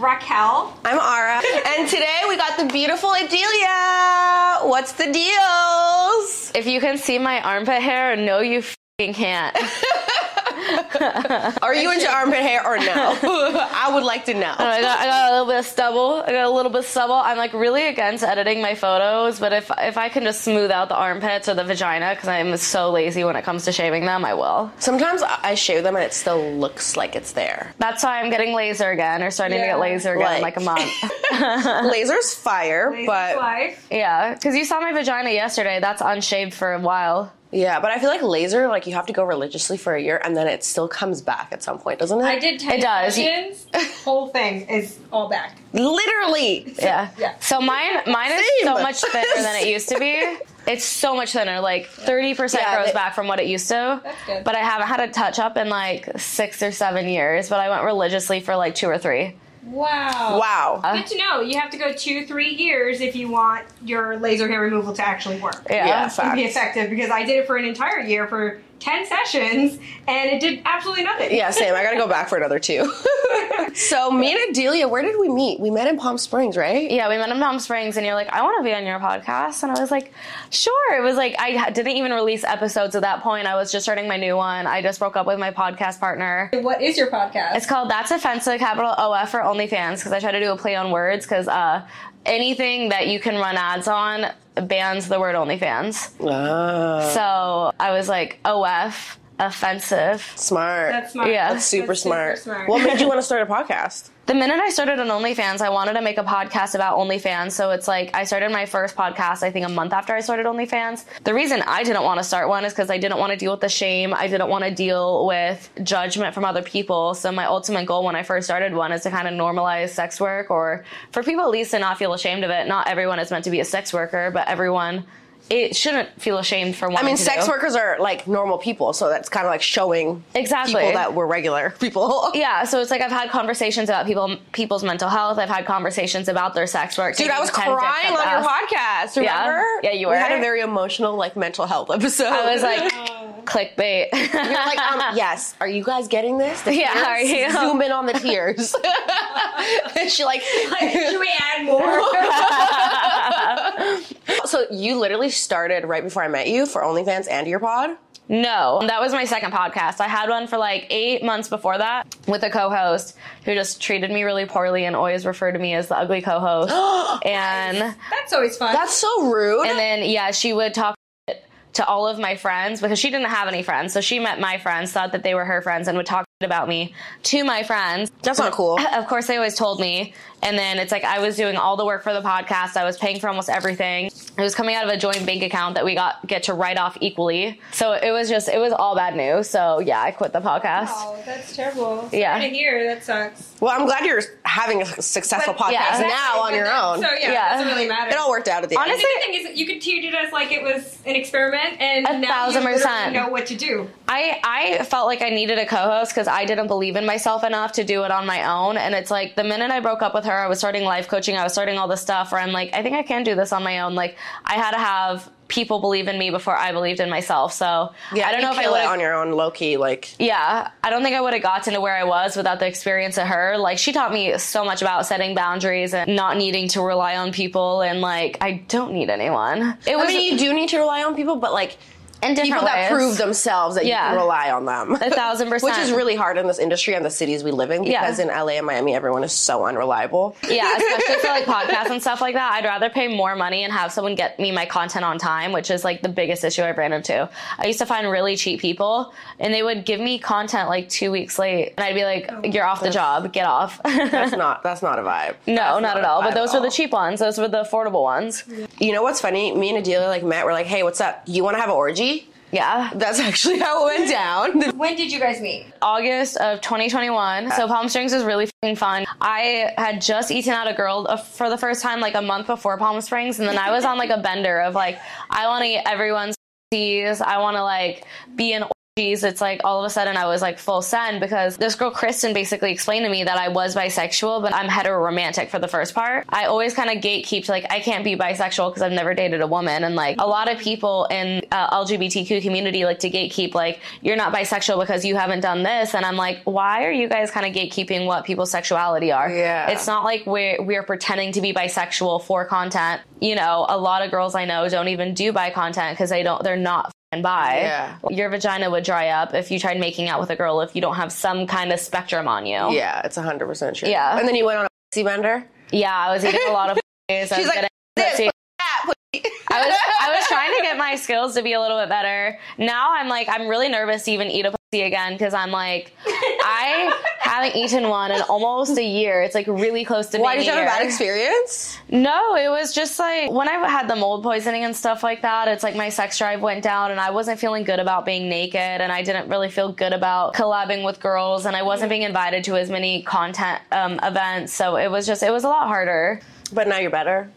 Raqual. I'm Ara, and today we got the beautiful Adelia. What's the Deelz? If you can see my armpit hair, no, you fing can't. Are you into armpit hair or no? I would like to know. I got, I got a little bit of stubble. I got a little bit of stubble. I'm like really against editing my photos, but if if I can just smooth out the armpits or the vagina, because I'm so lazy when it comes to shaving them, I will. Sometimes I shave them and it still looks like it's there. That's why I'm getting laser again, or starting to get laser again in like a month. Laser's fire, Laser's but life. yeah, because you saw my vagina yesterday. That's unshaved for a while. Yeah, but I feel like laser, like you have to go religiously for a year and then it still comes back at some point, doesn't it? I did 10 It does. sessions. Whole thing is all back. Literally. Yeah. Yeah. So mine mine is Same. so much thinner than it used to be. It's so much thinner. Like thirty percent Yeah, grows they- back from what it used to. That's good. But I haven't had a touch up in like six or seven years. But I went religiously for like two or three. Wow. Wow. Uh. Good to know. You have to go two, three years if you want your laser hair removal to actually work. Yeah. Yeah, And be effective because I did it for an entire year for 10 sessions and it did absolutely nothing. Yeah, same. I gotta go back for another two. so, me and Adelia, where did we meet? We met in Palm Springs, right? Yeah, we met in Palm Springs, and you're like, I want to be on your podcast, and I was like, sure. It was like I didn't even release episodes at that point. I was just starting my new one. I just broke up with my podcast partner. What is your podcast? It's called That's Offensive, capital OF for OnlyFans, because I try to do a play on words, because uh, anything that you can run ads on bans the word OnlyFans. Ah, So I was like, OF, offensive. smart. That's smart. Yeah. That's super That's smart. super smart. What made you want to start a podcast? The minute I started on OnlyFans, I wanted to make a podcast about OnlyFans. So it's like I started my first podcast, I think, a month after I started OnlyFans. The reason I didn't want to start one is because I didn't want to deal with the shame. I didn't want to deal with judgment from other people. So my ultimate goal when I first started one is to kind of normalize sex work or for people at least to not feel ashamed of it. Not everyone is meant to be a sex worker, but everyone. It shouldn't feel ashamed for I mean, to sex do. workers are like normal people, so that's kind of like showing Exactly. people that we're regular people. Yeah, so it's like I've had conversations about people people's mental health. I've had conversations about their sex work. Dude, I was taking 10 dicks crying on your podcast. Remember? Yeah, you were. We had a very emotional, like mental health episode. I was like, clickbait. You're like, um, yes. Are you guys getting this? The Yeah, are you? Zoom in on the tears. and she like, Should we add more? So you literally started right before I met you for OnlyFans and your pod. no, that was my second podcast. I had one for like eight months before that with a co-host who just treated me really poorly and always referred to me as the ugly co-host. and That's always fun. That's so rude. and then yeah, she would talk to all of my friends because she didn't have any friends. So she met my friends, thought that they were her friends, and would talk about me to my friends. That's not cool. Of course, they always told me. And then it's like I was doing all the work for the podcast. I was paying for almost everything. It was coming out of a joint bank account that we got get to write off equally. So it was just it was all bad news. So yeah, I quit the podcast. Oh, that's terrible. Sorry Yeah. to hear. That sucks. Well, I'm glad you're having a successful But- podcast Yeah. now on your then- own. So yeah, Yeah. it doesn't really matter. it all worked out at the end. Honestly- the thing is, you could treat it as like it was an experiment, and A now thousand you literally percent. know what to do. I I felt like I needed a co-host because I didn't believe in myself enough to do it on my own. And it's like the minute I broke up with her, I was starting life coaching. I was starting all this stuff where I'm like, I think I can do this on my own. Like I had to have people believe in me before I believed in myself. So Yeah, I don't know if I would it on your own, low key. Like, yeah, I don't think I would have gotten to where I was without the experience of her. Like she taught me so much about setting boundaries and not needing to rely on people and like I don't need anyone. It I was mean, you do need to rely on people, but like different people that prove themselves that Yeah. you can rely on them. A thousand percent. Which is really hard in this industry and the cities we live in Yeah. because in LA and Miami, everyone is so unreliable. Yeah, especially for like podcasts and stuff like that. I'd rather pay more money and have someone get me my content on time, which is like the biggest issue I've ran into. I used to find really cheap people and they would give me content like two weeks late and I'd be like, oh, You're off the job, get off. That's not that's not a vibe. no, That's not, at all. But those were the cheap ones. Those were the affordable ones. You know what's funny? Me and Adelia like met. We're like, hey, what's up? You want to have an orgy? Yeah. That's actually how it went down. When did you guys meet? August of 2021. So Palm Springs was really fing fun. I had just eaten out a girl uh, for the first time like a month before Palm Springs, and then I was on like a bender of like I want to get everyone's C's. I want to like be an Geez, it's like all of a sudden I was like full send because this girl Kristen basically explained to me that I was bisexual, but I'm hetero-romantic for the first part. I always kind of gatekeep like I can't be bisexual because I've never dated a woman, and like a lot of people in uh, LGBTQ community like to gatekeep like you're not bisexual because you haven't done this, and I'm like, why are you guys kind of gatekeeping what people's sexuality are? Yeah. it's not like we're we're pretending to be bisexual for content. You know, a lot of girls I know don't even do bi content because they don't they're not by, Yeah. your vagina would dry up if you tried making out with a girl if you don't have some kind of spectrum on you. Yeah, it's 100% true. Yeah. And then you went on a pussy bender? Yeah, I was eating a lot of. She's like, this, pussy. put that, put I was I was trying to get my skills to be a little bit better. Now I'm like I'm really nervous to even eat a pussy again because I'm like I haven't eaten one in almost a year. It's like really close to Why did you have a bad experience? No, it was just like when I had the mold poisoning and stuff like that, it's like my sex drive went down and I wasn't feeling good about being naked and I didn't really feel good about collabing with girls and I wasn't being invited to as many content um, events. So it was just, it was a lot harder. But now you're better.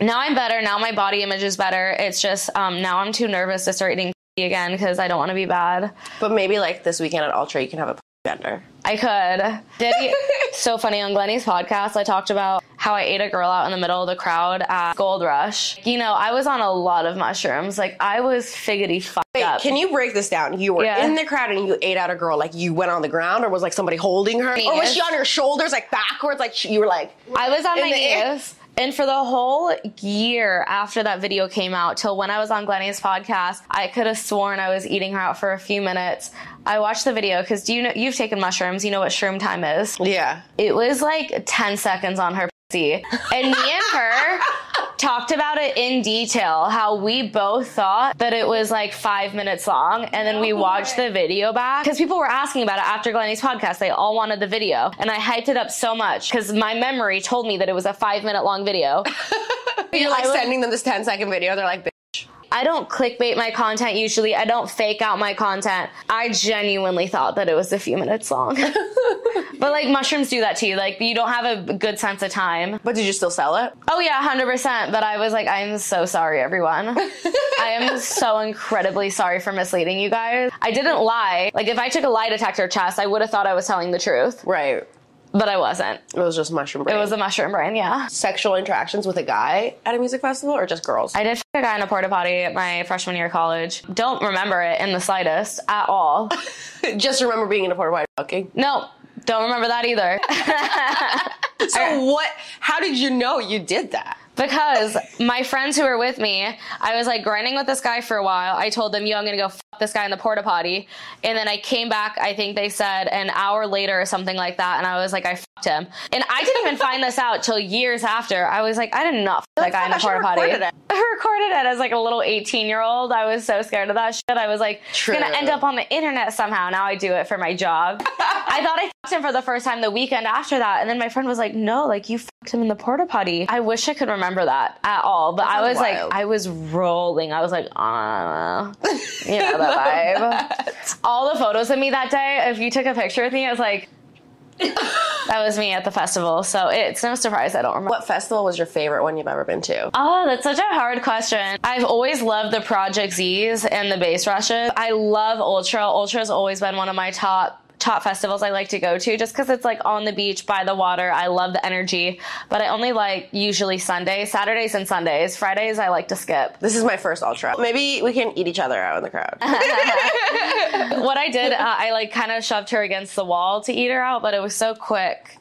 Now I'm better. Now my body image is better. It's just, um, now I'm too nervous to start eating again because I don't want to be bad. But maybe like this weekend at Ultra, you can have a bender. I could. Did he, so funny on Glenny's podcast. I talked about how I ate a girl out in the middle of the crowd at Gold Rush. You know, I was on a lot of mushrooms. Like I was figgity fucked Wait, up. can you break this down? You were Yeah. in the crowd and you ate out a girl. Like you went on the ground, or was like somebody holding her, or was she on your shoulders, like backwards? Like you were like, I was on my knees. And for the whole year after that video came out, till when I was on Glenny's podcast, I could have sworn I was eating her out for a few minutes. I watched the video because do you know you've taken mushrooms? You know what shroom time is. yeah. It was like 10 seconds on her pussy. And me and her talked about it in detail how we both thought that it was like five minutes long. And then we watched the video back because people were asking about it after Glenny's podcast. They all wanted the video. And I hyped it up so much because my memory told me that it was a five minute long video. You're like would- sending them this 10 second video. They're like. I don't clickbait my content usually. I don't fake out my content. I genuinely thought that it was a few minutes long. but like mushrooms do that to you. Like you don't have a good sense of time. but did you still sell it? Oh yeah, hundred percent. But I was like, I'm so sorry, everyone. I am so incredibly sorry for misleading you guys. I didn't lie. Like if I took a lie detector test, I would have thought I was telling the truth, Right. But I wasn't. It was just mushroom brain. It was a mushroom brain. Yeah. sexual interactions with a guy at a music festival, or just girls? I did f- a guy in a porta potty at my freshman year of college. Don't remember it in the slightest at all. just remember being in a porta potty fucking. No, don't remember that either. So what? How did you know you did that? Because my friends who were with me, I was like grinding with this guy for a while. I told them, yo, I'm gonna go fuck this guy in the porta potty. And then I came back, I think they said an hour later or something like that. And I was like, I fucked him. And I didn't even find this out till years after. I was like, I did not fuck that guy in the porta potty. recorded it. I recorded it as like a little 18 year old. I was so scared of that shit. I was like, True. gonna end up on the internet somehow. Now I do it for my job. I thought I fucked him for the first time the weekend after that. And then my friend was like, no, like you fucked him in the porta potty. I wish I could remember that at all. But I was wild. like, I was rolling. I was like, ah, you know, the vibe. all the photos of me that day, if you took a picture with me, I was like, that was me at the festival. So it's no surprise I don't remember. What festival was your favorite one you've ever been to? Oh, that's such a hard question. I've always loved the Project Z's and the bass rushes. I love Ultra. Ultra's always been one of my top top festivals I like to go to just because it's like on the beach by the water. I love the energy, but I only like usually Sundays, Saturdays, and Sundays. Fridays I like to skip. This is my first ultra. Maybe we can eat each other out in the crowd. what I did, uh, I like kind of shoved her against the wall to eat her out, but it was so quick.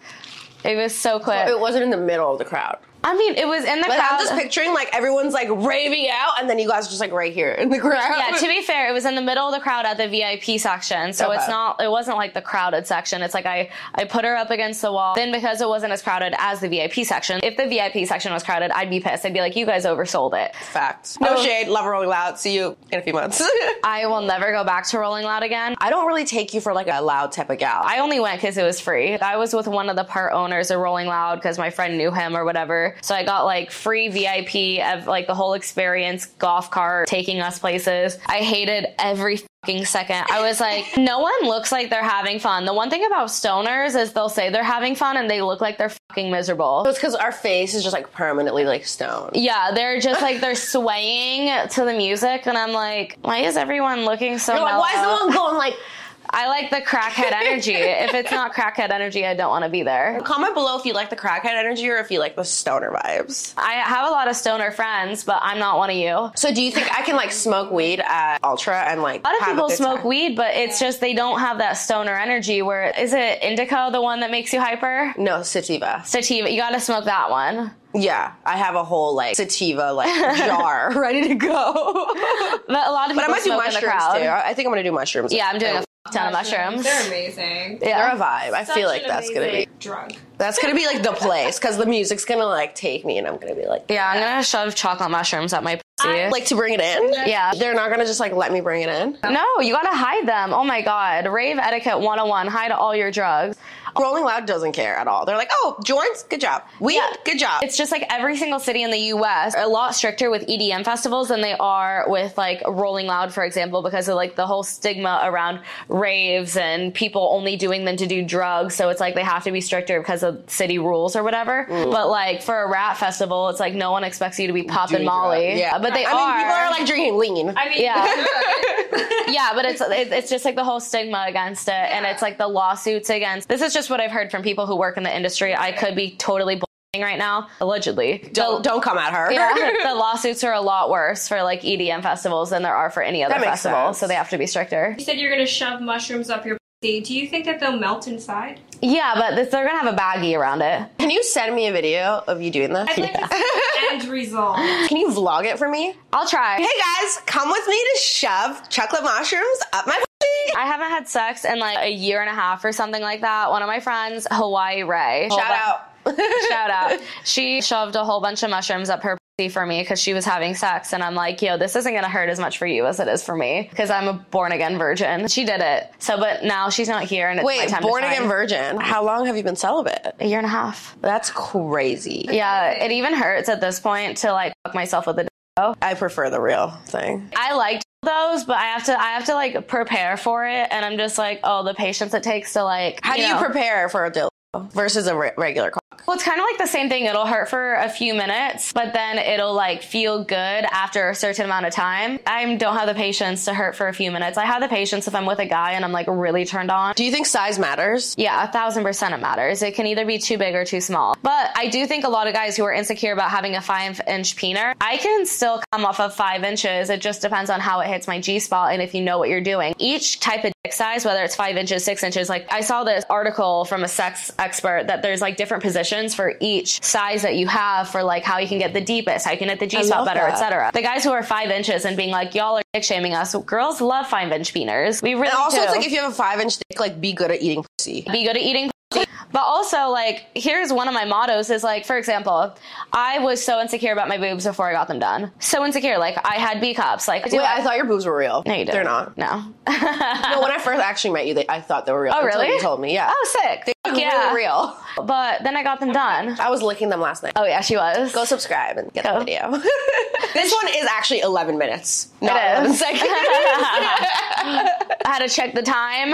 It was so quick. it wasn't in the middle of the crowd. I mean, it was in the Like crowd. I'm just picturing like everyone's like raving out, and then you guys are just like right here in the crowd. Yeah, to be fair, it was in the middle of the crowd at the VIP section, so Okay. it's not. It wasn't like the crowded section. It's like I I put her up against the wall. Then because it wasn't as crowded as the VIP section, if the VIP section was crowded, I'd be pissed. I'd be like, you guys oversold it. Fact. No Oh. shade. Love Rolling Loud. See you in a few months. I will never go back to Rolling Loud again. I don't really take you for like a loud type of gal. I only went because it was free. I was with one of the part owners of Rolling Loud because my friend knew him or whatever. So I got like free VIP of like the whole experience, golf cart taking us places. I hated every fucking second. I was like, no one looks like they're having fun. The one thing about stoners is they'll say they're having fun and they look like they're fucking miserable. It's because our face is just like permanently like stone. Yeah, they're just like they're swaying to the music, and I'm like, why is everyone looking so? You're like, why is no one going like? I like the crackhead energy. if it's not crackhead energy, I don't want to be there. Comment below if you like the crackhead energy or if you like the stoner vibes. I have a lot of stoner friends, but I'm not one of you. So do you think I can like smoke weed at Ultra and like a lot of people smoke time? weed, but it's just they don't have that stoner energy. Where is it indica the one that makes you hyper? No, sativa. Sativa, you got to smoke that one. Yeah, I have a whole like sativa like jar ready to go. But a lot of people but I might do mushrooms too. I think I'm gonna do mushrooms. Yeah, I'm doing a ton of oh, mushrooms. They're amazing. They're a vibe. I Such feel like that's gonna be amazing drug. that's gonna be like the place because the music's gonna like take me and I'm gonna be like Yeah, I'm gonna shove chocolate mushrooms at my pussy. like to bring it in. yeah. They're not gonna just like let me bring it in. No, you gotta hide them. Oh my god. Rave etiquette 101. Hide all your drugs. Rolling Loud doesn't care at all. They're like, oh, joints, good job. Weed, Yeah. good job. It's just like every single city in the US are a lot stricter with EDM festivals than they are with like Rolling Loud, for example, because of like the whole stigma around raves and people only doing them to do drugs. So it's like they have to be stricter because of city rules or whatever. Mm. But like for a rap festival, it's like no one expects you to be popping Molly. drugs. Yeah, But they I are. mean, people are like drinking lean. I mean, Yeah. good. yeah, but it's it's just like the whole stigma against it, and it's like the lawsuits against. This is just what I've heard from people who work in the industry. I could be totally bullshitting right now, allegedly. don't The- don't come at her. yeah, the lawsuits are a lot worse for like EDM festivals than there are for any other festival, sense. so they have to be stricter. you said you're gonna shove mushrooms up your. Do you think that they'll melt inside? Yeah, but this, they're gonna have a baggie around it. Can you send me a video of you doing this? I'd like to see the end result. Can you vlog it for me? I'll try. Hey guys, come with me to shove chocolate mushrooms up my pussy. I haven't had sex in like a year and a half or something like that. One of my friends, Hawaii Ray, Shout out. shout out. She shoved a whole bunch of mushrooms up her pussy for me because she was having sex, and I'm like, yo, this isn't gonna hurt as much for you as it is for me because I'm a born again virgin. She did it. So, but now she's not here, and it's my Wait, born again virgin. How long have you been celibate? A year and a half. That's crazy. Yeah, it even hurts at this point to like fuck myself with a. I prefer the real thing. I liked those, but I have to I have to like prepare for it, and I'm just like, oh, the patience it takes to like. How do you prepare for a dildo versus a re- regular? Well, it's kind of like the same thing. It'll hurt for a few minutes, but then it'll like feel good after a certain amount of time. I don't have the patience to hurt for a few minutes. I have the patience if I'm with a guy and I'm like really turned on. Do you think size matters? Yeah, a thousand percent it matters. It can either be too big or too small. But I do think a lot of guys who are insecure about having a five inch peener, I can still come off of five inches. It just depends on how it hits my G spot and if you know what you're doing. Each type of dick size, whether it's five inches, six inches, like I saw this article from a sex expert that there's like different positions for each size that you have for like how you can get the deepest, how you can hit the G spot better, etc. The guys who are five inches and being like, y'all are dick shaming us, girls love five inch peeners. We really And also, do it's like if you have a five inch dick, like be good at eating pussy. be good at eating. But also, like, here's one of my mottos is like, for example, I was so insecure about my boobs before I got them done. So insecure. Like, I had B cups. Like, Wait, I thought your boobs were real. no, you didn't. They're not. No. No, when I first actually met you, they, I thought they were real. Oh, until really? You told me, yeah. oh, sick. They look yeah. really real. But then I got them done. I was licking them last night. Oh, yeah, she was. Go subscribe and get Go. the video. this one is actually 11 minutes, not It 11 is. seconds. I had to check the time.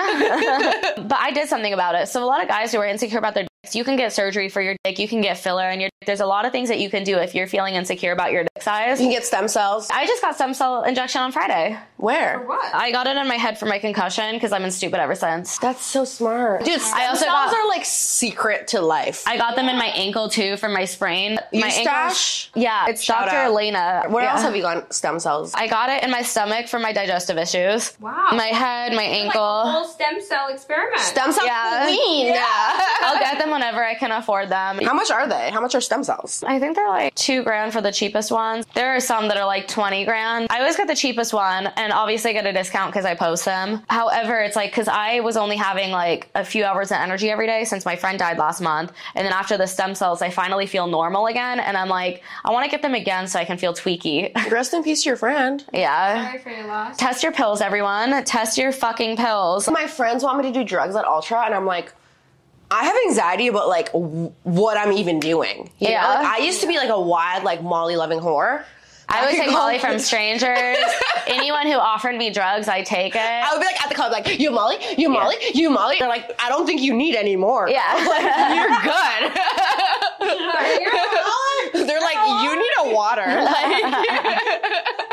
but I did something about it. So a lot of guys who are insecure about their dicks, you can get surgery for your dick, you can get filler in your dick. There's a lot of things that you can do if you're feeling insecure about your dick size. you can get stem cells. I just got stem cell injection on Friday. Where? For what? I got it in my head for my concussion because I've been stupid ever since. That's so smart. Dude, stem I also cells got- are like secret to life. I got them in my ankle too for my sprain. my Eustache? ankle. Yeah, it's Shout Dr. out. Elena. Where Yeah. else have you gotten stem cells? I got it in my stomach for my digestive issues. Wow. My head, my Like a ankle. whole stem cell experiment. Stem cell Yeah. queen. Yeah. I'll get them whenever I can afford them. How much are they? How much are stem cells? I think they're like two grand for the cheapest ones. There are some that are like 20 grand. I always get the cheapest one and obviously I get a discount because I post them. However, it's like, because I was only having like a few hours of energy every day since my friend died last month. And then after the stem cells, I finally feel normal again. And I'm like, I want to get them again so I can feel tweaky. Rest in peace to your friend. yeah. Sorry for your loss. Test your pills, everyone. Test your fucking pills. My friends want me to do drugs at Ultra, and I'm like, I have anxiety about like w- what I'm even doing. You Yeah. know? Like, I used to be like a wild like Molly loving whore. I would take Molly from strangers. Anyone who offered me drugs, I take it. I would be like at the club, like you Molly, you Molly, you Molly. They're like, I don't think you need any more. Yeah. like you're good. You're good. They're like, you need a water. Like,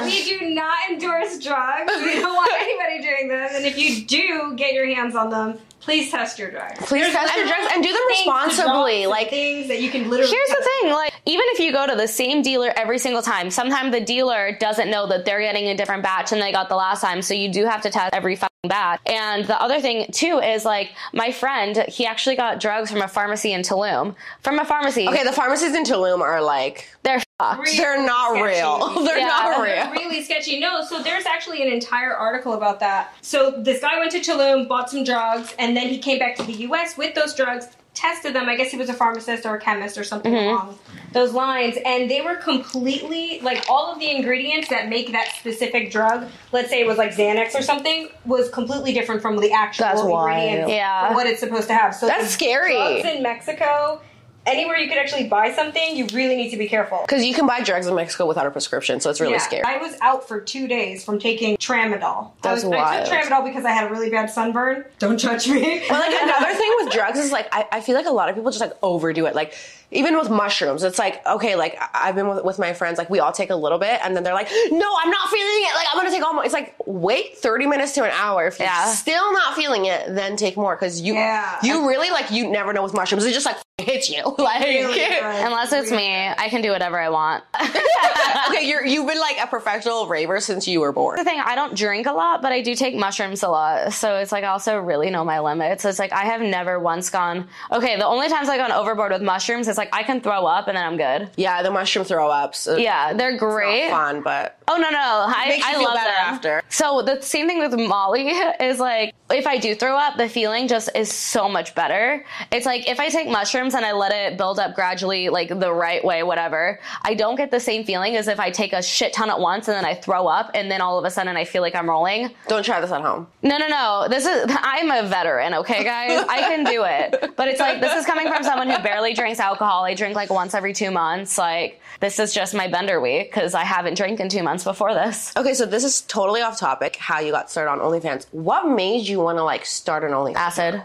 We do not endorse drugs. We don't want anybody doing this. And if you do get your hands on them, please test your drugs. please test your drugs and do them responsibly. Like, things that you can literally. Here's the thing, like even if you go to the same dealer every single time, sometimes the dealer doesn't know that they're getting a different batch than they got the last time, so you do have to test every fucking batch. And the other thing too is like my friend, he actually got drugs from a pharmacy in Tulum. From a pharmacy. okay, the pharmacies in Tulum are like, they're fucked. Really they're not sketchy. real. They're Yeah. not They're real. really sketchy. No, so there's actually an entire article about that. So this guy went to Tulum, bought some drugs, and then he came back to the U.S. with those drugs, tested them. I guess he was a pharmacist or a chemist or something mm-hmm. along those lines, and they were completely like all of the ingredients that make that specific drug. Let's say it was like Xanax or something, was completely different from the actual That's wild. ingredients Yeah. for what it's supposed to have. So That's the scary. Drugs in Mexico. Anywhere you could actually buy something, you really need to be careful. Because you can buy drugs in Mexico without a prescription, so it's really Yeah. scary. I was out for two days from taking tramadol. That's I, was, I took tramadol because I had a really bad sunburn. Don't judge me. But like another thing with drugs is like I, I feel like a lot of people just like overdo it. Like even with mushrooms, it's like okay, like I- I've been with, with my friends, like we all take a little bit, and then they're like, no, I'm not feeling it. Like I'm gonna take all more. It's like wait 30 minutes to an hour. If you're Yeah. still not feeling it, then take more because you Yeah. you really like you never know with mushrooms. It's just like hits you. Like Really. Unless it's me, I can do whatever I want. okay, you're you've been like a professional raver since you were born. the thing, I don't drink a lot, but I do take mushrooms a lot. So it's like I also really know my limits. It's like I have never once gone, okay, the only times I've gone overboard with mushrooms is like I can throw up and then I'm good. Yeah, the mushroom throw ups. Uh, yeah, they're great. fun, but Oh no no, I, makes you I feel love better them. after. So the same thing with Molly is like if I do throw up, the feeling just is so much better. It's like if I take mushrooms and I let it build up gradually, like the right way, whatever. I don't get the same feeling as if I take a shit ton at once and then I throw up and then all of a sudden I feel like I'm rolling. don't try this at home. No, no, no. This is I'm a veteran, okay, guys. I can do it. But it's like this is coming from someone who barely drinks alcohol. I drink like once every two months. Like this is just my bender week because I haven't drank in two months before this. Okay, so this is totally off topic. How you got started on OnlyFans? What made you want to like start an OnlyFans? Acid.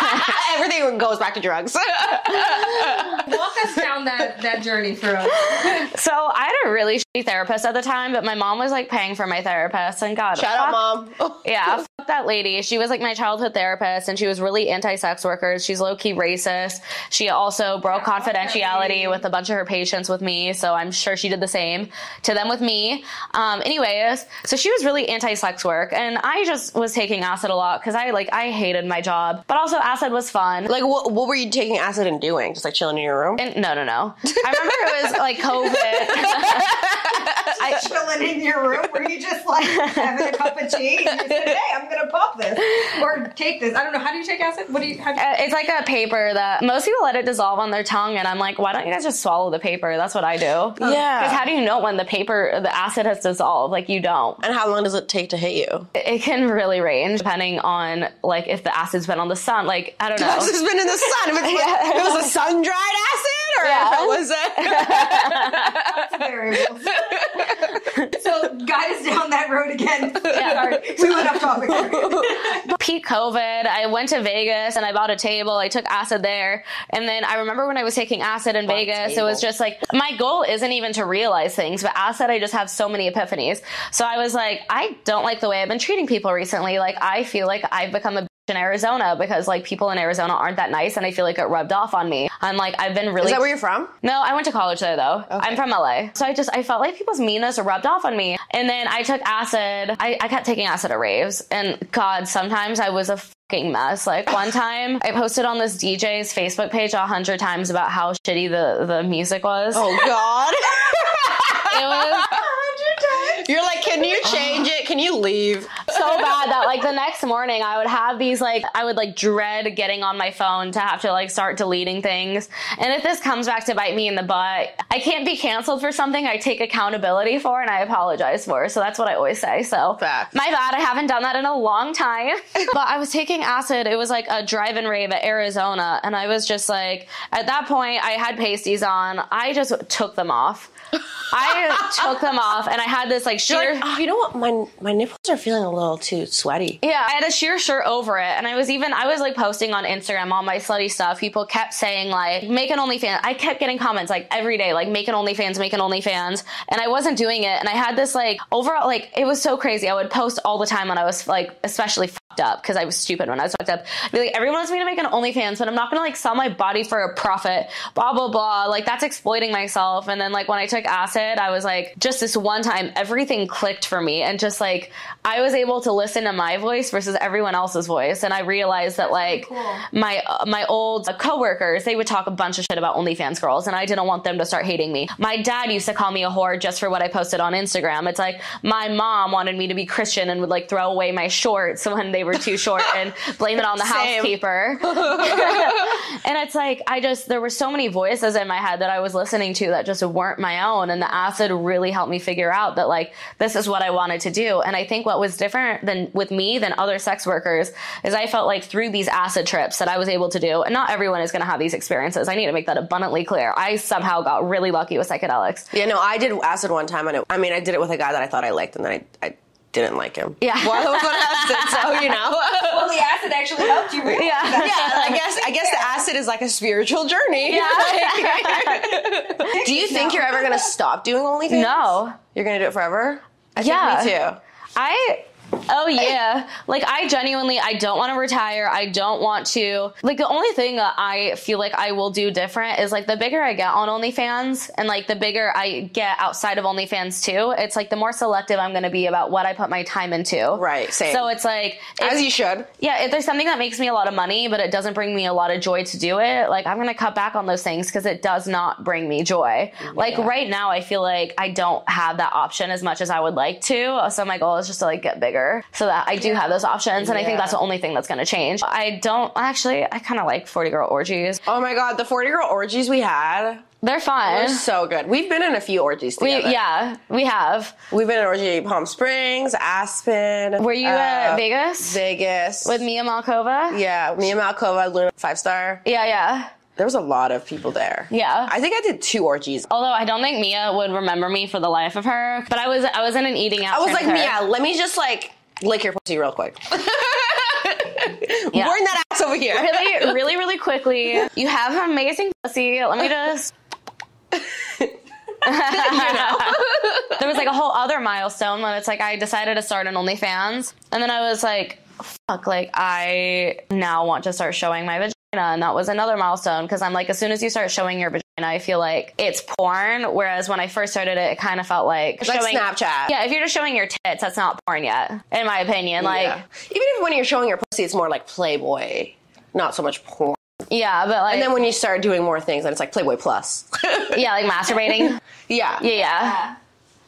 Everything goes back to drugs. Walk us down that, that journey for us. So I had a really shitty therapist at the time, but my mom was like paying for my therapist, and God, Shout out, mom. Yeah, fuck that lady. She was like my childhood therapist, and she was really anti-sex workers. She's low key racist. She also broke fuck that confidentiality lady. with a bunch of her patients with me, so I'm sure she did the same to them with me. Um, anyways, so she was really anti-sex work, and I just was taking acid a lot because I like I hated my job, but also acid was fun. Like, what, what were you taking acid and doing? Just like chilling in your room? And, no, no, no. I remember it was like COVID. I, Chilling in your room, were you just like having a cup of tea and you said, "Hey, I'm gonna pop this or take this"? I don't know. How do you take acid? What do you? How do you Uh, It's like a paper that most people let it dissolve on their tongue, and I'm like, why don't you guys just swallow the paper? That's what I do. Yeah. Because how do you know when the paper, the acid has dissolved? Like you don't. and how long does it take to hit you? It can really range depending on like if the acid's been on the sun. Like I don't know. This has been in the sun. If, it's, Yeah. if it was a sun dried acid, or Yeah. if it was a. so guide us down that road again. Yeah. Sorry, we went off topic. peak COVID, I went to Vegas and I bought a table. I took acid there. And then I remember when I was taking acid in Vegas, it was just like, my goal isn't even to realize things, but acid, I just have so many epiphanies. So I was like, I don't like the way I've been treating people recently. Like, I feel like I've become a bitch in Arizona because like people in Arizona aren't that nice and I feel like it rubbed off on me. I'm like, I've been really Is that where you're from? no, I went to college there though. I'm from LA. So I just, I felt like people's meanness rubbed off on me. And then I took acid. I, I kept taking acid at raves. And God, sometimes I was a fucking mess. Like one time I posted on this DJ's Facebook page a hundred times about how shitty the, the music was. Oh, God. It was, You're like, can you uh-huh. change it? Can you leave? so bad that like the next morning I would have these like I would like dread getting on my phone to have to like start deleting things. And if this comes back to bite me in the butt, I can't be canceled for something I take accountability for and I apologize for. So that's what I always say. So Facts. my bad. I haven't done that in a long time. but I was taking acid. It was like a drive-in rave at Arizona, and I was just like, at that point, I had pasties on. I just took them off. I took them off, and I had this like sheer. like, oh, you know what? My my nipples are feeling a little too sweaty. Yeah, I had a sheer shirt over it, and I was even I was like posting on Instagram all my slutty stuff. People kept saying like make an OnlyFans. I kept getting comments like every day like make an OnlyFans, make an OnlyFans, and I wasn't doing it. And I had this like overall like it was so crazy. I would post all the time when I was like especially up because I was stupid when I was fucked up. I'd be like everyone wants me to make an OnlyFans, but I'm not gonna like sell my body for a profit. Blah blah blah. Like that's exploiting myself. And then like when I took acid, I was like just this one time everything clicked for me, and just like I was able to listen to my voice versus everyone else's voice, and I realized that like cool. my uh, my old coworkers they would talk a bunch of shit about OnlyFans girls, and I didn't want them to start hating me. My dad used to call me a whore just for what I posted on Instagram. It's like my mom wanted me to be Christian and would like throw away my shorts when they were too short and blame it on the housekeeper. and it's like I just there were so many voices in my head that I was listening to that just weren't my own, and the acid really helped me figure out that like this is what I wanted to do. And I think what was different than with me than other sex workers is I felt like through these acid trips that I was able to do, and not everyone is going to have these experiences. I need to make that abundantly clear. I somehow got really lucky with psychedelics. Yeah, no, I did acid one time, and it, I mean, I did it with a guy that I thought I liked, and then I, I didn't like him. Yeah. well, that was what acid, so you know. Well, the acid actually helped you. realize Yeah. that. yeah, I guess I guess the acid is like a spiritual journey. Yeah. Do you think you're ever gonna stop doing OnlyFans? No. You're gonna do it forever? I Yeah. think me too. I oh yeah. Like I genuinely I don't want to retire. I don't want to like the only thing that I feel like I will do different is like the bigger I get on OnlyFans and like the bigger I get outside of OnlyFans too, it's like the more selective I'm gonna be about what I put my time into. Right, same. So it's like if- As you should. yeah, if there's something that makes me a lot of money, but it doesn't bring me a lot of joy to do it, like I'm gonna cut back on those things because it does not bring me joy. Like right now, I feel like I don't have that option as much as I would like to. So my goal is just to like get bigger so that I do have those options, and I think that's the only thing that's gonna change. I don't actually. I kind of like 40 girl orgies. Oh my god, the 40 girl orgies we had They're fun. were so good. We've been in a few orgies we, yeah, we have. We've been in orgy Palm Springs, Aspen. Were you uh, at Vegas Vegas. with Mia Malkova? Yeah, and Malkova, Luna, five star. yeah, yeah. There was a lot of people there. Yeah. I think I did two orgies. Although I don't think Mia would remember me for the life of her, but I was I was in an eating out. I was like. Mia, let me just like lick your pussy real quick. Yeah. Bring that ass over here. really, really, really quickly. You have an amazing pussy. Let me just. there was like a whole other milestone when it's like I decided to start an OnlyFans, and then I was like, "Fuck!" Like I now want to start showing my vagina, and that was another milestone because I'm like, as soon as you start showing your vagina, I feel like it's porn. Whereas when I first started it, it kind of felt like like showing Snapchat. Yeah, if you're just showing your tits, that's not porn yet, in my opinion. Like, Yeah. even if when you're showing your pussy, it's more like Playboy, not so much porn. yeah, but like, And then when you start doing more things, then it's like Playboy Plus. yeah, like masturbating. yeah. Yeah, yeah, Yeah.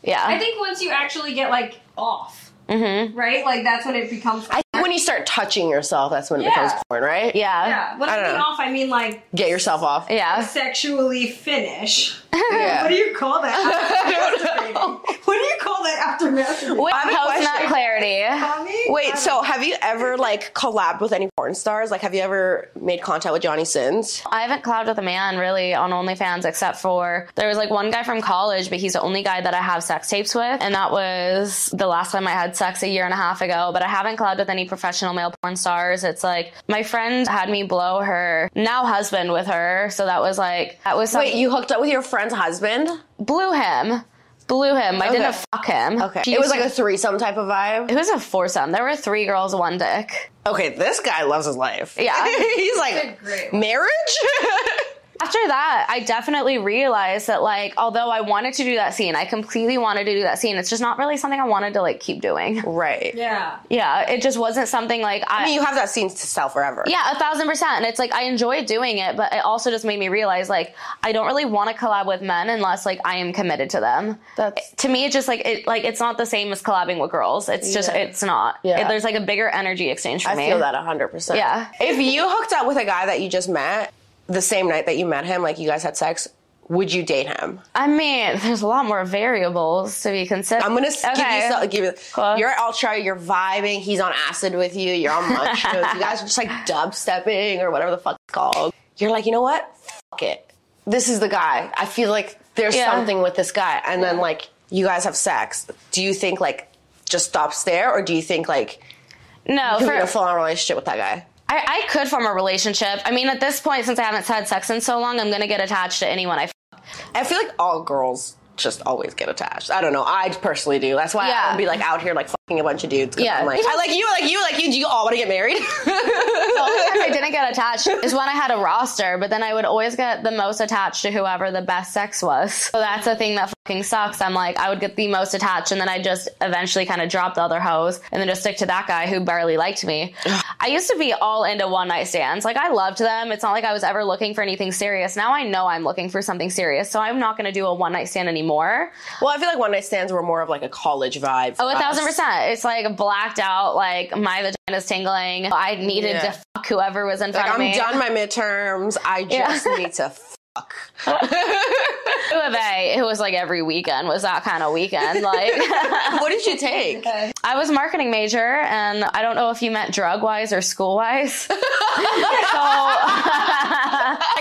yeah. I think once you actually get like off, mm-hmm. right? Like that's when it becomes. I think when you start touching yourself, that's when it Yeah. becomes porn, right? yeah, yeah. When I I, don't mean know. off, I mean like Get yourself off. yeah. sexually finish. Yeah. What do you call that? After masturbating? What do you call that after masturbating? I have a Post nut clarity. Mommy? Wait, so have you ever like collabed with any porn stars? Like, have you ever made contact with Johnny Sins? I haven't collabed with a man really on OnlyFans except for there was like one guy from college, but he's the only guy that I have sex tapes with, and that was the last time I had sex a year and a half ago. But I haven't collabed with any professional male porn stars. It's like my friend had me blow her now husband with her, so that was like that was some- Wait, you hooked up with your friend's husband? blew him, blew him. I didn't fuck him. Okay. She it was used like to- a threesome type of vibe. It was a foursome. There were three girls, one dick. Okay, this guy loves his life. Yeah. He's like, Great. marriage? after that, I definitely realized that like although I wanted to do that scene, I completely wanted to do that scene. It's just not really something I wanted to like keep doing. Right. Yeah. Yeah, it just wasn't something like I, I mean, you have that scene to sell forever. Yeah, a thousand percent. And it's like I enjoy doing it, but it also just made me realize like I don't really want to collab with men unless like I am committed to them. That's- to me it's just like it like it's not the same as collabing with girls. It's just Yeah. it's not. Yeah. It- there's like a bigger energy exchange for I me. I feel that 100%. Yeah. If you hooked up with a guy that you just met the same night that you met him, like you guys had sex, would you date him? I mean, there's a lot more variables to be considered. I'm gonna s give you some, give you. Cool. You're at Ultra. You're vibing. He's on acid with you. You're on munchos. you guys are just like dubstepping or whatever the fuck it's called. You're like, you know what? Fuck it. This is the guy. I feel like there's Yeah. something with this guy. And then like you guys have sex. Do you think like just stops there, or do you think like no, you're for, in a full on relationship with that guy? I, I could form a relationship. I mean, at this point, since I haven't had sex in so long, I'm gonna get attached to anyone I. F- I feel like all girls just always get attached. I don't know. I personally do. That's why Yeah. I would be like out here like fucking a bunch of dudes. Yeah. I'm like, I like you, like you, like you. Do you all want to get married? the only time I didn't get attached is when I had a roster, but then I would always get the most attached to whoever the best sex was. So that's the thing that fucking sucks. I'm like, I would get the most attached, and then I just eventually kind of drop the other hoes, and then just stick to that guy who barely liked me. I used to be all into one night stands. Like I loved them. It's not like I was ever looking for anything serious. Now I know I'm looking for something serious, so I'm not going to do a one night stand anymore. Well, I feel like one night stands were more of like a college vibe. Oh, a thousand us. percent. It's like blacked out. Like my vagina's tingling. I needed Yeah. to fuck whoever was in front Like of I'm me. done my midterms. I just Yeah. need to fuck. U of A, it was like every weekend was that kind of weekend. Like what did you take? I was marketing major, and I don't know if you meant drug wise or school wise. so Like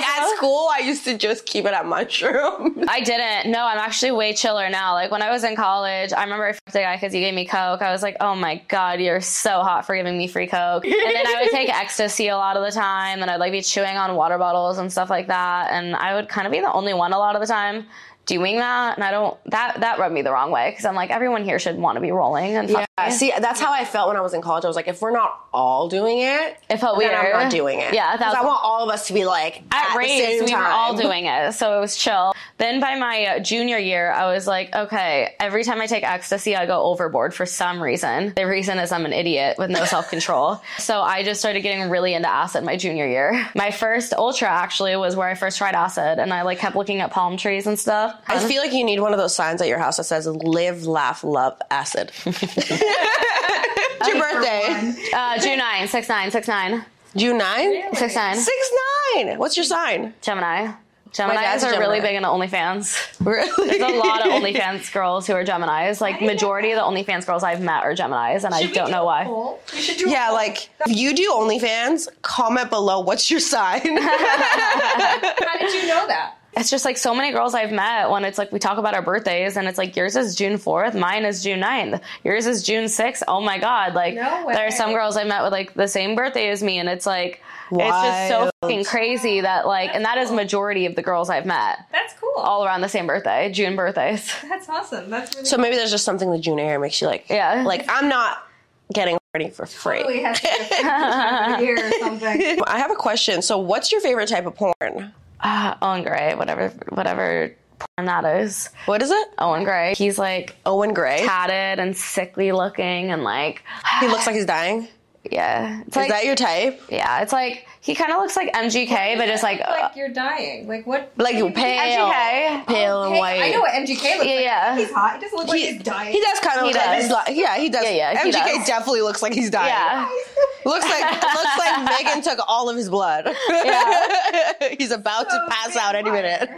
at school, I used to just keep it at mushroom. I didn't. No, I'm actually way chiller now. Like when I was in college, I remember I fucked a guy because he gave me coke. I was like, oh my god, you're so hot for giving me free coke. And then I would take ecstasy a lot of the time, and I'd like be chewing on water bottles and stuff like that. And I would kind of be the only one a lot of the time doing that. And I don't that that rubbed me the wrong way because I'm like, everyone here should want to be rolling and. Yeah, see, that's how I felt when I was in college. I was like, if we're not all doing it, It felt weird. I'm not doing it. Yeah, because I want all of us to be like at, at, the race same we time. were all doing it so it was chill then by my uh, junior year i was like okay every time i take ecstasy i go overboard for some reason the reason is i'm an idiot with no self-control so i just started getting really into acid my junior year my first ultra actually was where i first tried acid and i like kept looking at palm trees and stuff I feel like you need one of those signs at your house that says "Live, laugh, love, acid." it's your birthday, uh, june 9 6 9 6 9 June nine. 6 9 Six nine. What's your sign? gemini Geminis dad's a are really Gemini. big into OnlyFans. Really? There's a lot of OnlyFans girls who are Geminis. Like majority of the OnlyFans girls I've met are Geminis, and I Should we don't do know why. We should do Yeah, like if you do OnlyFans, comment below what's your sign. How did you know that? It's just like so many girls I've met when it's like we talk about our birthdays and it's like yours is June 4th, mine is June 9th, yours is June 6th. Oh my God. Like No there are some girls I met with like the same birthday as me and it's like, it's just so fucking crazy that like, and that is majority of the girls I've met That's cool. all around the same birthday, June birthdays. That's awesome. That's really so maybe there's just something the June air makes you like. Yeah. Like I'm not getting ready for free. Totally has to be a fake time of the year or something. I have a question. So, what's your favorite type of porn? Ah, Owen Gray, whatever, whatever porn that is. What is it? Owen Gray. He's like Owen Gray. tatted and sickly looking and like, He looks like he's dying. Yeah. It's Is like, that your type? yeah, it's like, he kind of looks like MGK, but it's like, uh, like you're dying. Like what? Like you- pale, MGK. pale and white. I know what MGK looks Yeah, like. yeah. He's hot. He doesn't look like he's dying. He does kind of He look like does. he's like, yeah, he does. Yeah, yeah, he MGK does. definitely looks like he's dying. yeah. Looks like looks like Megan took all of his blood. Yeah. he's about to pass out any minute.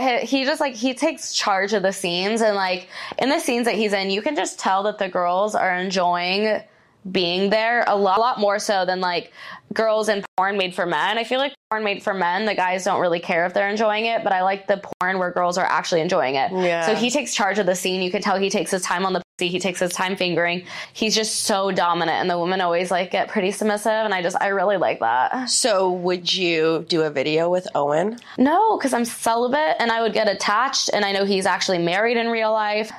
he he just like he takes charge of the scenes and like in the scenes that he's in you can just tell that the girls are enjoying being there a lot, a lot more so than like girls in porn made for men i feel like porn made for men the guys don't really care if they're enjoying it but i like the porn where girls are actually enjoying it Yeah. so he takes charge of the scene you can tell he takes his time on the pussy he takes his time fingering he's just so dominant and the women always like get pretty submissive and i just i really like that so, would you do a video with Owen? no, because I'm celibate and I would get attached, and I know he's actually married in real life.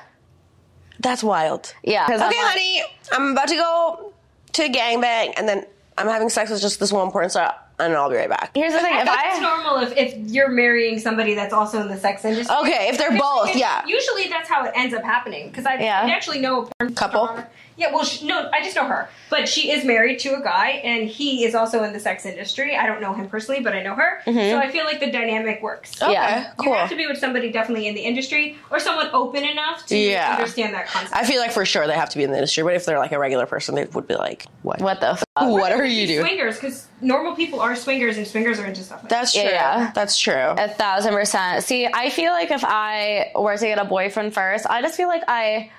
That's wild. Yeah. 'cause I'm Okay, like- honey, I'm about to go to a gangbang, and then I'm having sex with just this one porn star. and I'll be right back. Here's the thing: if That's I normal if, if you're marrying somebody that's also in the sex industry. Okay, if they're both, yeah. Usually that's how it ends up happening because I, Yeah. I actually know a porn Couple? star- Yeah, well, she, no, I just know her, but she is married to a guy, and he is also in the sex industry. I don't know him personally, but I know her, mm-hmm. so I feel like the dynamic works. Okay, Yeah. cool. You have to be with somebody definitely in the industry or someone open enough to Yeah. understand that concept. I feel like for sure they have to be in the industry, but if they're like a regular person, they would be like, "What? what the fuck? What are you doing?" Swingers, because normal people are swingers, and swingers are into stuff like that. That's true. Yeah, yeah. That's true. A thousand percent. See, I feel like if I were to get a boyfriend first, I just feel like I.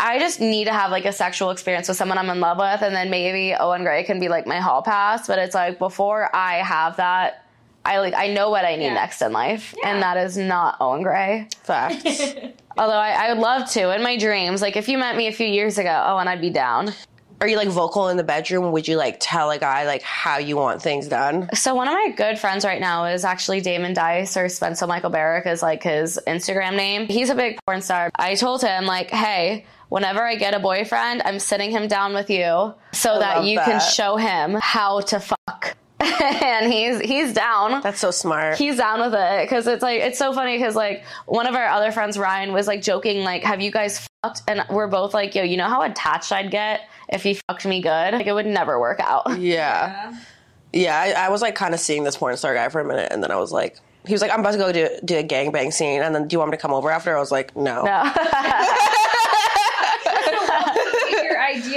I just need to have like a sexual experience with someone I'm in love with, and then maybe Owen Gray can be like my hall pass. But it's like before I have that, I like I know what I need Yeah. next in life, Yeah. and that is not Owen Gray. Facts. Although I, I would love to in my dreams. Like if you met me a few years ago, oh, and I'd be down. Are you like vocal in the bedroom? Would you like tell a guy like how you want things done? So one of my good friends right now is actually Damon Dice or Spencer Michael Barrick is like his Instagram name. He's a big porn star. I told him like, hey, whenever I get a boyfriend, I'm sitting him down with you so that love you can show him how to fuck. and he's he's down. That's so smart. He's down with it because it's like it's so funny because like one of our other friends Ryan was like joking like have you guys fucked and we're both like yo you know how attached I'd get if he fucked me good like it would never work out yeah. Yeah, I, I was like kind of seeing this porn star guy for a minute, and then I was like, he was like, I'm about to go do, do a gangbang scene, and then do you want me to come over after? I was like, no. no.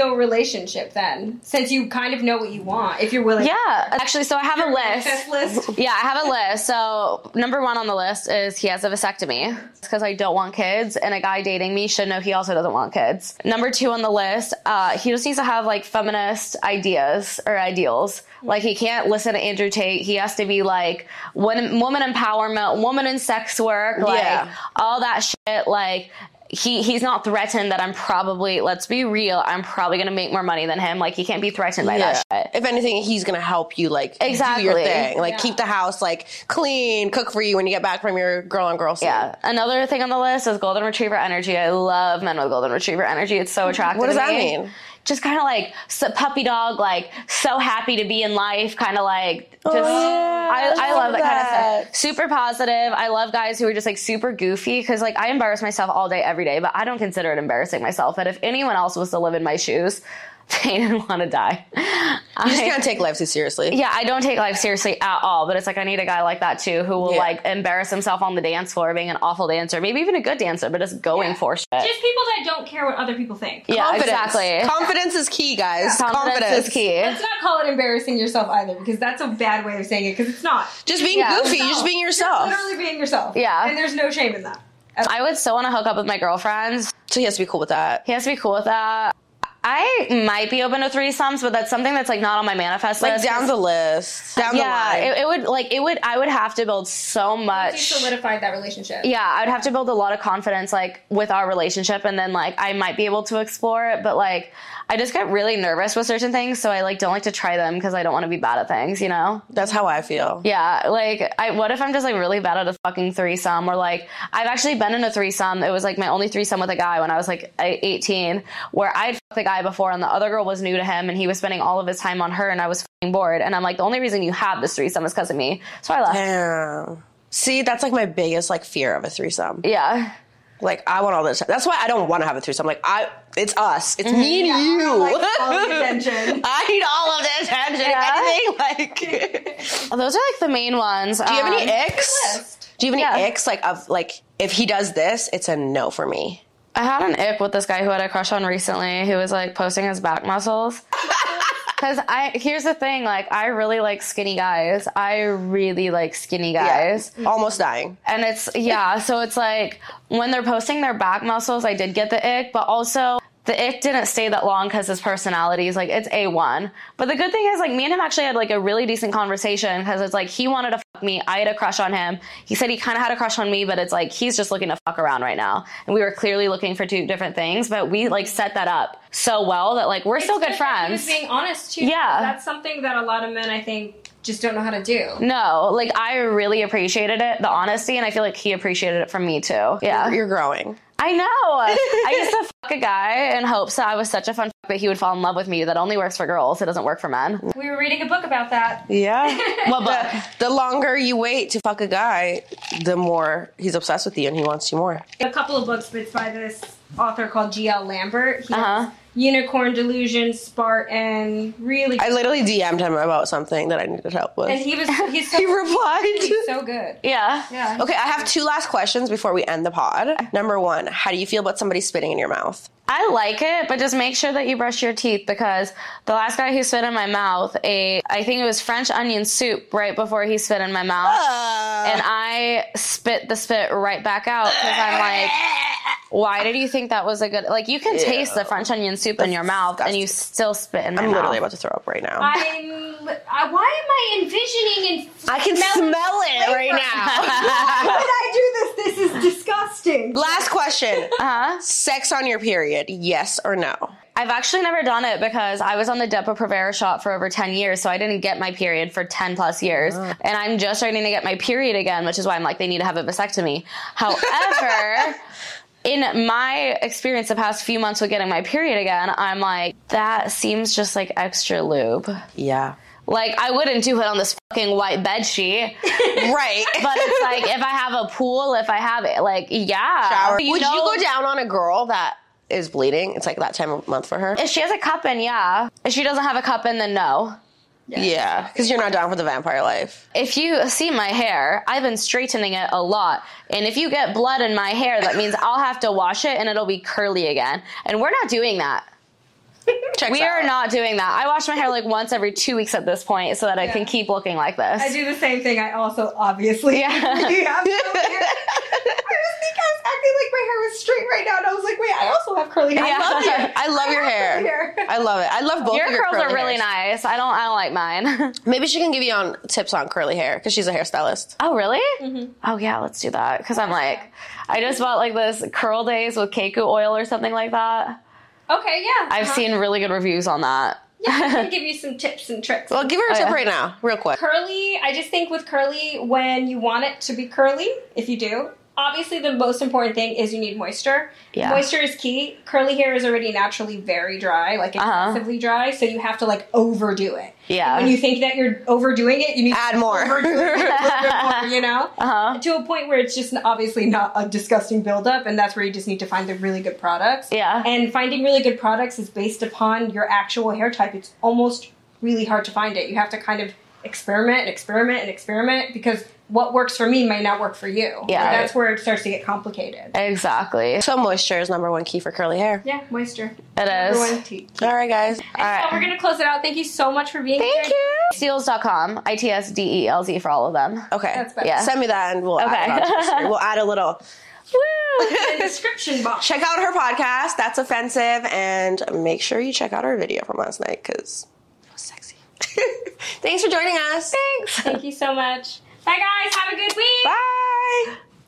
What's ideal relationship then? Since you kind of know what you want, if you're willing. Yeah, actually, so I have a list. list. Yeah, I have a list. So number one on the list is he has a vasectomy because I don't want kids, and a guy dating me should know he also doesn't want kids. Number two on the list, uh, he just needs to have like feminist ideas or ideals. Like he can't listen to Andrew Tate. He has to be like woman, woman empowerment, woman in sex work, like Yeah. all that shit. Like he he's not threatened that I'm probably let's be real, I'm probably gonna make more money than him. Like he can't be threatened by Yeah. that shit. If anything, he's gonna help you like do your thing, like Yeah. keep the house like clean, cook for you when you get back from your girl on girl scene. Yeah. Another thing on the list is golden retriever energy. I love men with golden retriever energy. It's so attractive. What does that me. mean? Just kind of like so puppy dog, like so happy to be in life, kind of like just. Oh, yeah, I, I I love love that, kind of stuff. Super positive. I love guys who are just like super goofy because like I embarrass myself all day, every day, but I don't consider it embarrassing myself. And if anyone else was to live in my shoes, they didn't want to die. You just can't take life too seriously. Yeah, I don't take life seriously at all, but it's like I need a guy like that too who will Yeah. like embarrass himself on the dance floor being an awful dancer, maybe even a good dancer, but just going Yeah. for shit. Just people that don't care what other people think. yeah, Confidence. exactly. Confidence is key, guys. Confidence, is key. Let's not call it embarrassing yourself either, because that's a bad way of saying it. Because it's not. Just being Yeah. goofy, you're just being yourself. You're literally being yourself. Yeah. and there's no shame in that. I would still want to hook up with my girlfriends. So he has to be cool with that. He has to be cool with that. I might be open to threesomes, but that's something that's like not on my manifest Like list. down the list, down yeah, the line. it, it would like it would. I would have to build so You much. solidified that relationship. yeah, I'd have to build a lot of confidence like with our relationship and then like I might be able to explore it, but like I just get really nervous with certain things, so I like don't like to try them because I don't want to be bad at things, you know? That's how I feel. Yeah, like I what if I'm just like really bad at a fucking threesome or like I've actually been in a threesome. It was like my only threesome with a guy when I was like 18 where I'd fucked the guy before and the other girl was new to him and he was spending all of his time on her and I was fucking bored and I'm like the only reason you have this threesome is because of me. So I left. Damn. See, that's like my biggest like fear of a threesome. Yeah. Like I want all this. That's why I don't want to have a threesome. Like I, it's us. It's me and you. Like, all of the attention. I need all of the attention. Yeah. Anything, like. Those are like the main ones. Do you have any Um, icks? Do you have any Yeah. icks like of like if he does this, it's a no for me. I had an ick with this guy who had a crush on recently who was like posting his back muscles. Cause I here's the thing, like I really like skinny guys. I really like skinny guys. Almost dying. And it's yeah, so it's like when they're posting their back muscles, I did get the ick, but also the ick didn't stay that long because his personality is like it's a one. But the good thing is like me and him actually had like a really decent conversation because it's like he wanted to fuck me, I had a crush on him. He said he kind of had a crush on me, but it's like he's just looking to fuck around right now, and we were clearly looking for two different things. But we like set that up so well that like we're still good It's that he was friends. being honest too. Yeah. that's something that a lot of men I think just don't know how to do. No, like I really appreciated it, the honesty, and I feel like he appreciated it from me too. Yeah. You're growing. I know. I used to fuck a guy in hopes that I was such a fun fuck that he would fall in love with me. That only works for girls. It doesn't work for men. We were reading a book about that. Yeah. What book? the, the longer you wait to fuck a guy, the more he's obsessed with you and he wants you more. A couple of books, but it's by this author called G.L. Lambert. He Uh-huh. Has Unicorn Delusion, Spartan, really. I literally DM'd him about something that I needed help with. and he was he's so, he replied. he's so good. Yeah. Yeah. Okay, I have two last questions before we end the pod. Number one, how do you feel about somebody spitting in your mouth? I like it, but just make sure that you brush your teeth because the last guy who spit in my mouth ate, I think it was French onion soup right before he spit in my mouth. And I spit the spit right back out because I'm like, why did you think that was a good, like, you can taste the French onion soup in your mouth and you still spit in my I'm mouth. literally about to throw up right now. I'm. I, why am I envisioning and I can smell it right now. Why did I do this? This is disgusting. Last question. Uh-huh. Sex on your period, yes or no? I've actually never done it because I was on the Depo-Provera shot for over 10 years, so I didn't get my period for 10 plus years. Ah. And I'm just starting to get my period again, which is why I'm like, they need to have a vasectomy. However, in my experience the past few months with getting my period again, I'm like, that seems just like extra lube. Yeah. Like, I wouldn't do it on this fucking white bed sheet. Right. But it's like, if I have a pool, if I have it, like, yeah. Shower. You Would know- you go down on a girl that is bleeding? It's like that time of month for her. If she has a cup in, yeah. If she doesn't have a cup in, then no. Yeah, because you're not down for the vampire life. if you see my hair, I've been straightening it a lot. And if you get blood in my hair, that means I'll have to wash it and it'll be curly again. And we're not doing that. Checks We are not doing that. I wash my hair like once every two weeks at this point so that I can keep looking like this. I do the same thing. I also obviously Yeah. have curly hair. I was thinking I was acting like my hair was straight right now, and I was like, wait, I also have curly hair. Yeah. I love your, I love your hair. hair. I love it. I love both your of your curls curly are really hairs. nice. I don't. I don't like mine. Maybe she can give you on tips on curly hair because she's a hairstylist. oh, really? Mm-hmm. Oh, yeah. Let's do that. Because I'm like, I just bought like this curl days with Keiku oil or something like that. Okay, yeah. I've uh-huh. seen really good reviews on that. Yeah, I can give you some tips and tricks. Well, give her a Oh, tip yeah. right now, real quick. curly, I just think with curly, when you want it to be curly, if you do, obviously the most important thing is you need moisture. Yeah. Moisture is key. Curly hair is already naturally very dry, like Uh-huh. excessively dry, so you have to like overdo it. Yeah. When you think that you're overdoing it, you need Add to more. overdo it a little bit more, you know? Uh-huh. To a point where it's just obviously not a disgusting buildup, and that's where you just need to find the really good products. Yeah. And finding really good products is based upon your actual hair type. It's almost really hard to find it. You have to kind of experiment and experiment and experiment because what works for me may not work for you. Yeah. And that's where it starts to get complicated. Exactly. So moisture is number one key for curly hair. Yeah, moisture. It is. Everyone tea. All right, guys. All right. So we're gonna close it out. Thank you so much for being Thank here. Thank you. itsdeelz.com. I T S D E L Z for all of them. Okay. That's better. Yeah. Send me that and we'll Okay. add it on to the story. We'll add a little. Woo! In the description box. Check out her podcast. That's offensive, and make sure you check out our video from last night because it was sexy. Thanks for joining us. Thanks. Thank you so much. Bye guys. Have a good week. Bye.